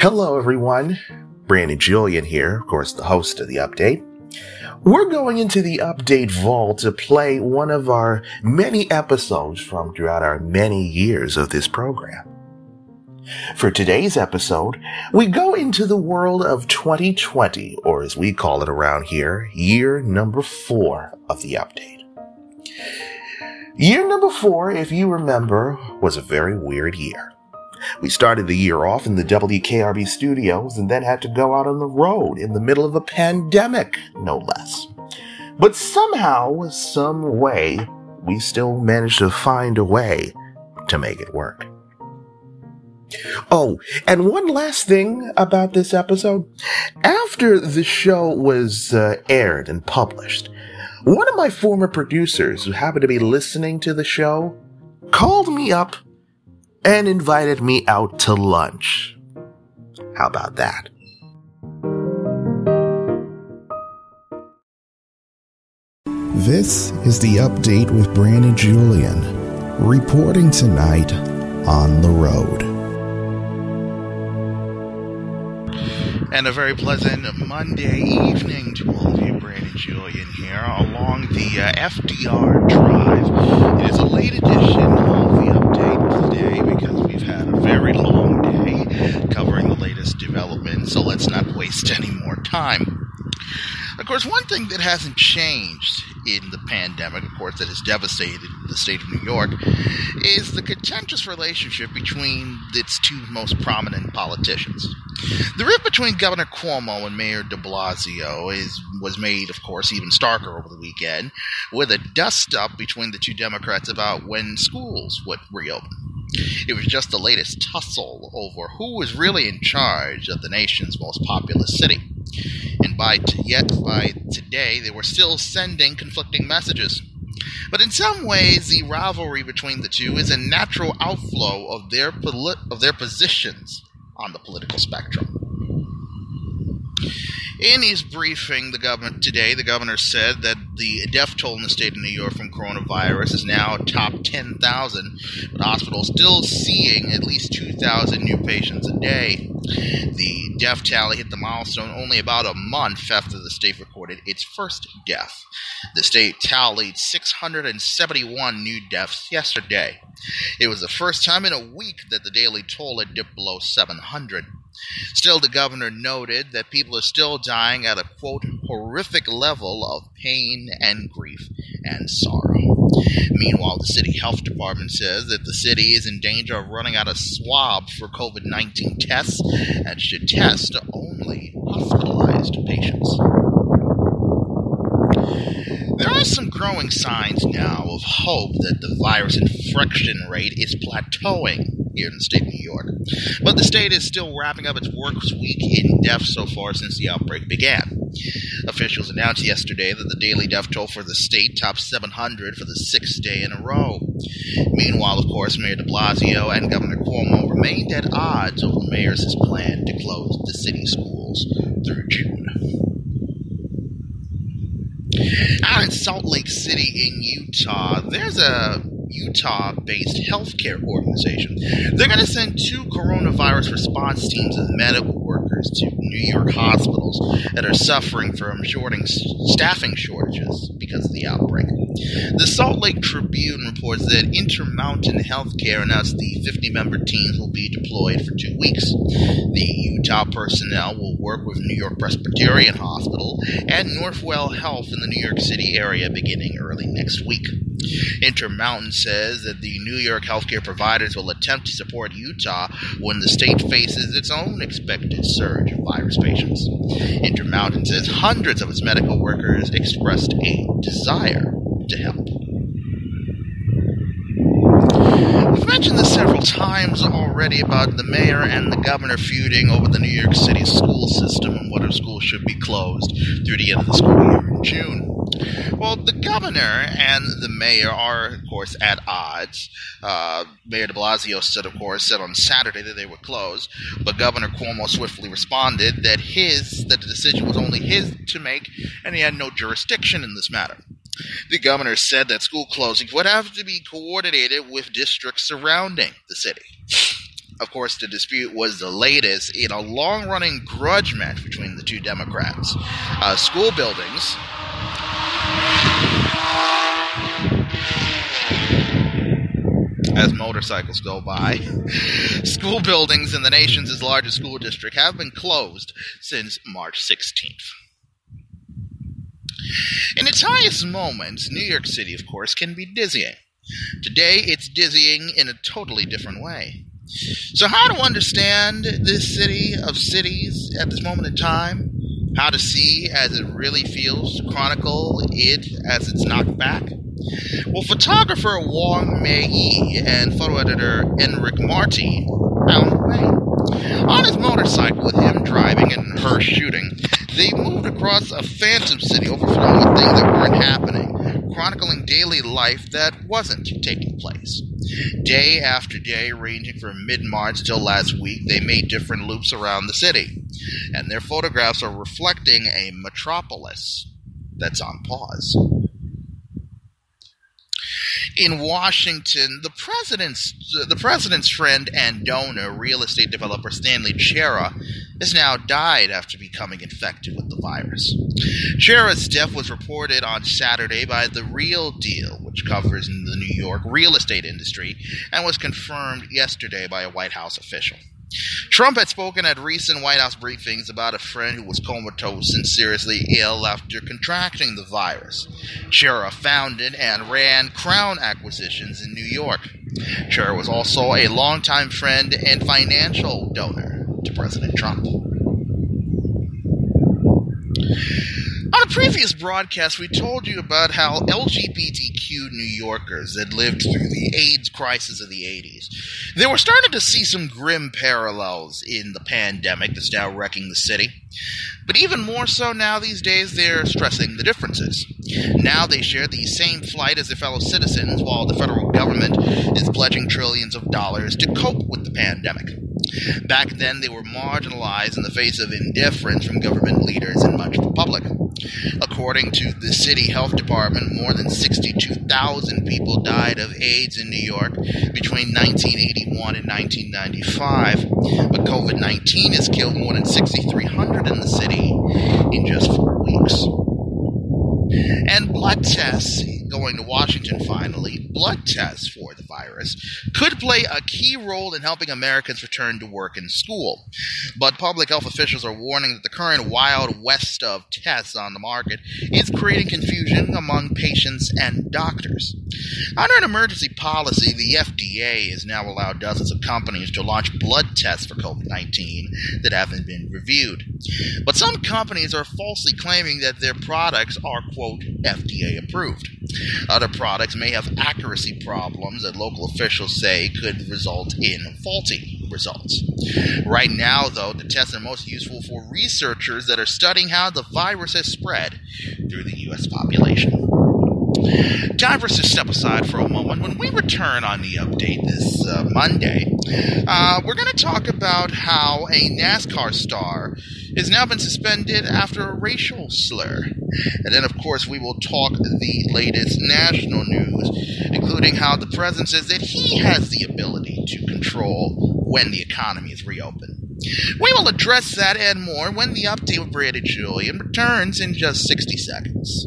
Hello, everyone. Brandon Julien here, of course, the host of the update. We're going into the update vault to play one of our many episodes from throughout our many years of this program. For today's episode, we go into the world of 2020, or as we call it around here, year number four of the update. Year number four, if you remember, was a very weird year. We started the year off in the WKRB studios and then had to go out on the road in the middle of a pandemic, no less. But somehow, some way, we still managed to find a way to make it work. Oh, and one last thing about this episode. After the show was uh, aired and published, one of my former producers who happened to be listening to the show called me up and invited me out to lunch. How about that? This is the update with Brandon Julien, reporting tonight on the road. And a very pleasant Monday evening to all of you. Brandon Julien here along the uh, FDR Drive. It is a late edition of the update today because we've had a very long day covering the latest developments, so let's not waste any more time. Of course, one thing that hasn't changed in the pandemic, of course, that has devastated the state of New York, is the contentious relationship between its two most prominent politicians. The rift between Governor Cuomo and Mayor de Blasio is, was made, of course, even starker over the weekend, with a dust up between the two Democrats about when schools would reopen. It was just the latest tussle over who was really in charge of the nation's most populous city. And by t- yet by today, they were still sending conflicting messages. But in some ways, the rivalry between the two is a natural outflow of their poli- of their positions on the political spectrum. In his briefing, the government today, the governor said that the death toll in the state of New York from coronavirus is now top 10,000, but hospitals still seeing at least 2,000 new patients a day. The death tally hit the milestone only about a month after the state recorded its first death. The state tallied 671 new deaths yesterday. It was the first time in a week that the daily toll had dipped below 700. Still, the governor noted that people are still dying at a quote horrific level of pain and grief and sorrow. Meanwhile, the city health department says that the city is in danger of running out of swabs for COVID 19 tests and should test only hospitalized patients. There are some growing signs now of hope that the virus infection rate is plateauing here in the state of New York. But the state is still wrapping up its work week in deaths so far since the outbreak began. Officials announced yesterday that the daily death toll for the state topped 700 for the sixth day in a row. Meanwhile, of course, Mayor de Blasio and Governor Cuomo remained at odds over the mayor's plan to close the city schools through June. Out in Salt Lake City in Utah, there's a Utah based healthcare organization. They're going to send two coronavirus response teams of medical workers to New York hospitals that are suffering from shorting, staffing shortages because of the outbreak. The Salt Lake Tribune reports that Intermountain Healthcare announced the 50 member teams will be deployed for two weeks. The Utah personnel will work with New York Presbyterian Hospital and Northwell Health in the New York City area beginning early next week. Intermountain says that the New York healthcare providers will attempt to support Utah when the state faces its own expected surge of virus patients. Intermountain says hundreds of its medical workers expressed a desire to help. We've mentioned this several times already about the mayor and the governor feuding over the New York City school system and whether schools should be closed through the end of the school year in June. Well, the governor and the mayor are, of course, at odds. Uh, mayor de Blasio said, of course, said on Saturday that they would close, but Governor Cuomo swiftly responded that his that the decision was only his to make, and he had no jurisdiction in this matter. The governor said that school closings would have to be coordinated with districts surrounding the city. Of course, the dispute was the latest in a long running grudge match between the two Democrats. Uh, school buildings. As motorcycles go by, school buildings in the nation's largest school district have been closed since March 16th. In its highest moments, New York City, of course, can be dizzying. Today, it's dizzying in a totally different way. So, how to understand this city of cities at this moment in time? How to see as it really feels chronicle it as it's knocked back? Well, photographer Wong Maye-E and photo editor Enric Marti found a way. On his motorcycle with him driving and her shooting, they moved across a phantom city overflowing with things that weren't happening, chronicling daily life that wasn't taking place. Day after day, ranging from mid March till last week, they made different loops around the city, and their photographs are reflecting a metropolis that's on pause in Washington, the president's the president's friend and donor, real estate developer Stanley Chera, has now died after becoming infected with the virus. Chera's death was reported on Saturday by The Real Deal, which covers the New York real estate industry, and was confirmed yesterday by a White House official. Trump had spoken at recent White House briefings about a friend who was comatose and seriously ill after contracting the virus. Chera founded and ran Crown Acquisitions in New York. Chera was also a longtime friend and financial donor to President Trump. Previous broadcast, we told you about how LGBTQ New Yorkers had lived through the AIDS crisis of the 80s. They were starting to see some grim parallels in the pandemic that's now wrecking the city. But even more so now these days, they're stressing the differences. Now they share the same flight as their fellow citizens, while the federal government is pledging trillions of dollars to cope with the pandemic. Back then, they were marginalized in the face of indifference from government leaders and much of the public. According to the city health department, more than 62,000 people died of AIDS in New York between 1981 and 1995, but COVID 19 has killed more than 6,300 in the city in just four weeks. And blood tests going to Washington finally, blood tests for the could play a key role in helping Americans return to work and school. But public health officials are warning that the current wild west of tests on the market is creating confusion among patients and doctors. Under an emergency policy, the FDA has now allowed dozens of companies to launch blood tests for COVID 19 that haven't been reviewed. But some companies are falsely claiming that their products are, quote, FDA approved. Other products may have accuracy problems that local officials say could result in faulty results. Right now, though, the tests are most useful for researchers that are studying how the virus has spread through the U.S. population. Us to step aside for a moment. When we return on the update this uh, Monday, uh, we're going to talk about how a NASCAR star has now been suspended after a racial slur. And then, of course, we will talk the latest national news, including how the president says that he has the ability to control when the economy is reopened. We will address that and more when the update with Brandon Julien returns in just 60 seconds.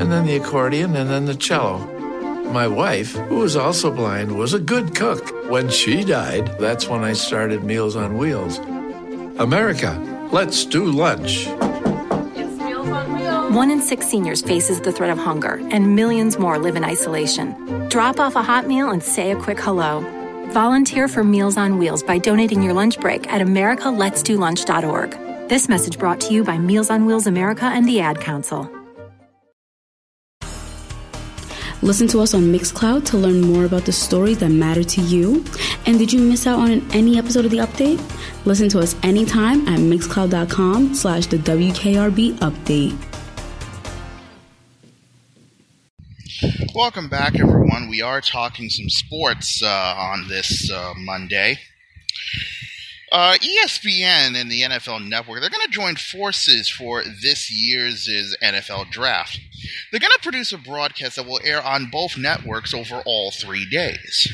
and then the accordion, and then the cello. My wife, who was also blind, was a good cook. When she died, that's when I started Meals on Wheels. America, let's do lunch. One in six seniors faces the threat of hunger, and millions more live in isolation. Drop off a hot meal and say a quick hello. Volunteer for Meals on Wheels by donating your lunch break at americaletsdolunch.org. This message brought to you by Meals on Wheels America and the Ad Council. Listen to us on Mixcloud to learn more about the stories that matter to you. And did you miss out on any episode of the update? Listen to us anytime at mixcloud.com slash the WKRB update. Welcome back, everyone. We are talking some sports uh, on this uh, Monday. Uh, ESPN and the NFL Network, they're going to join forces for this year's NFL draft. They're going to produce a broadcast that will air on both networks over all three days.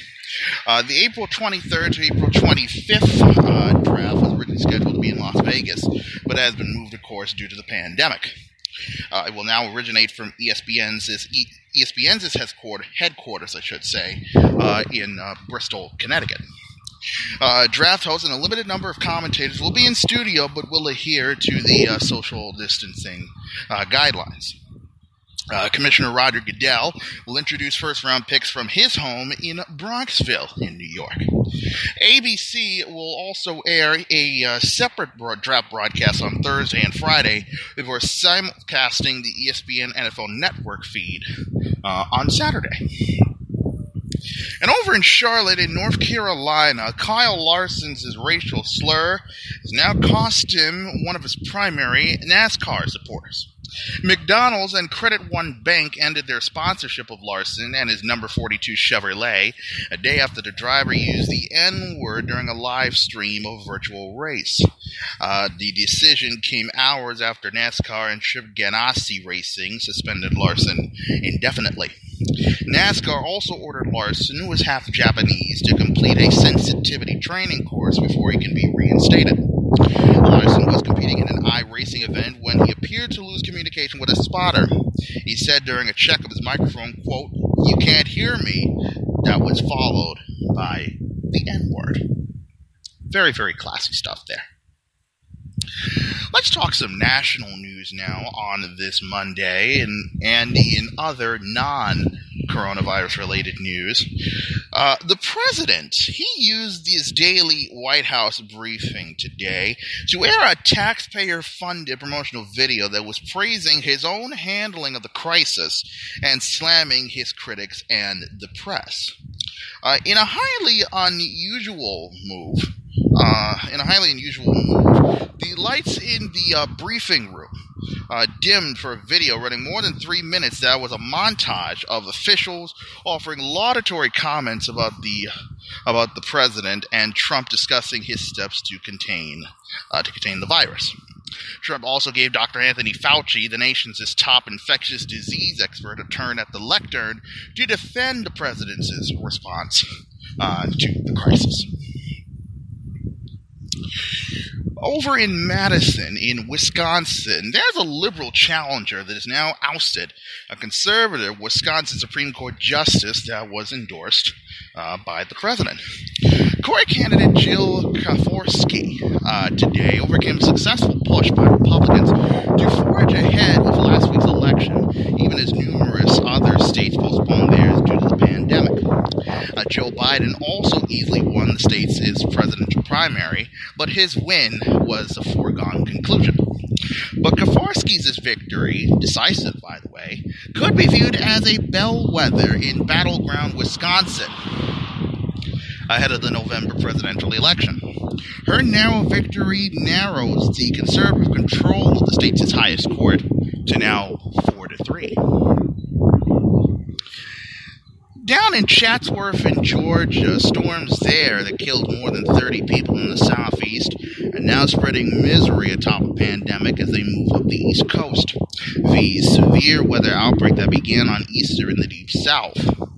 Uh, the April 23rd to April 25th uh, draft was originally scheduled to be in Las Vegas, but has been moved, of course, due to the pandemic. Uh, it will now originate from ESPN's ESPN's headquarters, I should say, uh, in uh, Bristol, Connecticut. Uh, draft hosts and a limited number of commentators will be in studio, but will adhere to the uh, social distancing uh, guidelines. Uh, Commissioner Roger Goodell will introduce first round picks from his home in Bronxville, in New York. ABC will also air a uh, separate broad- draft broadcast on Thursday and Friday before simulcasting the ESPN NFL Network feed uh, on Saturday. And over in Charlotte, in North Carolina, Kyle Larson's racial slur has now cost him one of his primary NASCAR supporters. McDonald's and Credit One Bank ended their sponsorship of Larson and his number 42 Chevrolet a day after the driver used the N word during a live stream of virtual race. Uh, the decision came hours after NASCAR and Chip Ganassi Racing suspended Larson indefinitely. NASCAR also ordered Larson, who was half Japanese, to complete a sensitivity training course before he can be reinstated. Larson was competing in an iRacing event when he appeared to lose communication with a spotter. He said during a check of his microphone, quote, You can't hear me. That was followed by the N word. Very, very classy stuff there. Let's talk some national news now on this Monday and, Andy and in other non coronavirus related news. Uh, the president, he used his daily White House briefing today to air a taxpayer funded promotional video that was praising his own handling of the crisis and slamming his critics and the press. Uh, in a highly unusual move, uh, in a highly unusual move, the lights in the uh, briefing room uh, dimmed for a video running more than three minutes that was a montage of officials offering laudatory comments about the about the president and Trump discussing his steps to contain uh, to contain the virus. Trump also gave Dr. Anthony Fauci, the nation's top infectious disease expert, a turn at the lectern to defend the president's response uh, to the crisis. Over in Madison, in Wisconsin, there's a liberal challenger that is now ousted, a conservative Wisconsin Supreme Court justice that was endorsed uh, by the president. Court candidate Jill Karofsky uh, today overcame a successful push by Republicans to forge ahead with last week's election, even as numerous other states postponed theirs due to the pandemic. Uh, Joe Biden also easily won the state's presidential primary, but his win was a foregone conclusion. But Karofsky's victory, decisive by the way, could be viewed as a bellwether in battleground Wisconsin ahead of the November presidential election. Her narrow victory narrows the conservative control of the state's highest court to now 4 to 3. Down in Chatsworth in Georgia, storms there that killed more than 30 people in the southeast are now spreading misery atop a pandemic as they move up the east coast. The severe weather outbreak that began on Easter in the deep south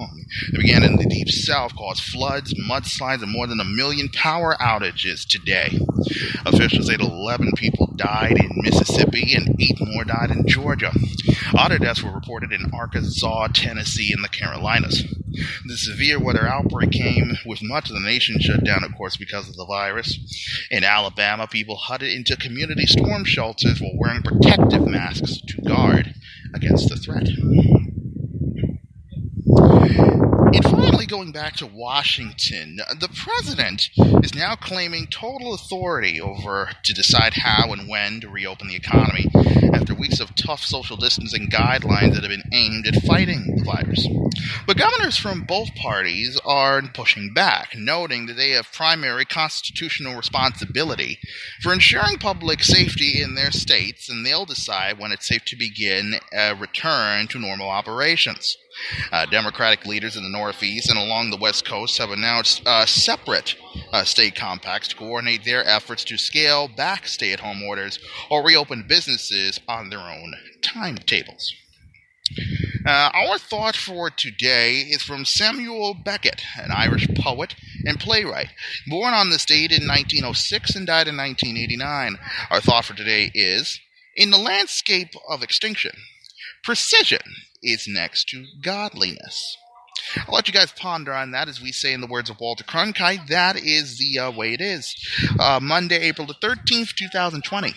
it began in the deep south, caused floods, mudslides, and more than a million power outages today. Officials say 11 people died in Mississippi and 8 more died in Georgia. Other deaths were reported in Arkansas, Tennessee, and the Carolinas. The severe weather outbreak came with much of the nation shut down, of course, because of the virus. In Alabama, people huddled into community storm shelters while wearing protective masks to guard against the threat. And finally, going back to Washington, the president is now claiming total authority over to decide how and when to reopen the economy after weeks of tough social distancing guidelines that have been aimed at fighting the virus. But governors from both parties are pushing back, noting that they have primary constitutional responsibility for ensuring public safety in their states, and they'll decide when it's safe to begin a return to normal operations. Uh, Democratic leaders in the Northeast and along the West Coast have announced uh, separate uh, state compacts to coordinate their efforts to scale back stay at home orders or reopen businesses on their own timetables. Uh, our thought for today is from Samuel Beckett, an Irish poet and playwright, born on this date in 1906 and died in 1989. Our thought for today is In the landscape of extinction, precision is next to godliness. I'll let you guys ponder on that as we say in the words of Walter Cronkite. That is the uh, way it is. Uh, Monday, April the 13th, 2020.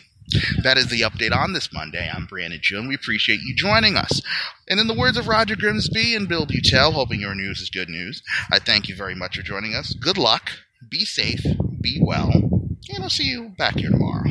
That is the update on this Monday. I'm Brandon June. We appreciate you joining us. And in the words of Roger Grimsby and Bill Beutel, hoping your news is good news, I thank you very much for joining us. Good luck, be safe, be well, and I'll see you back here tomorrow.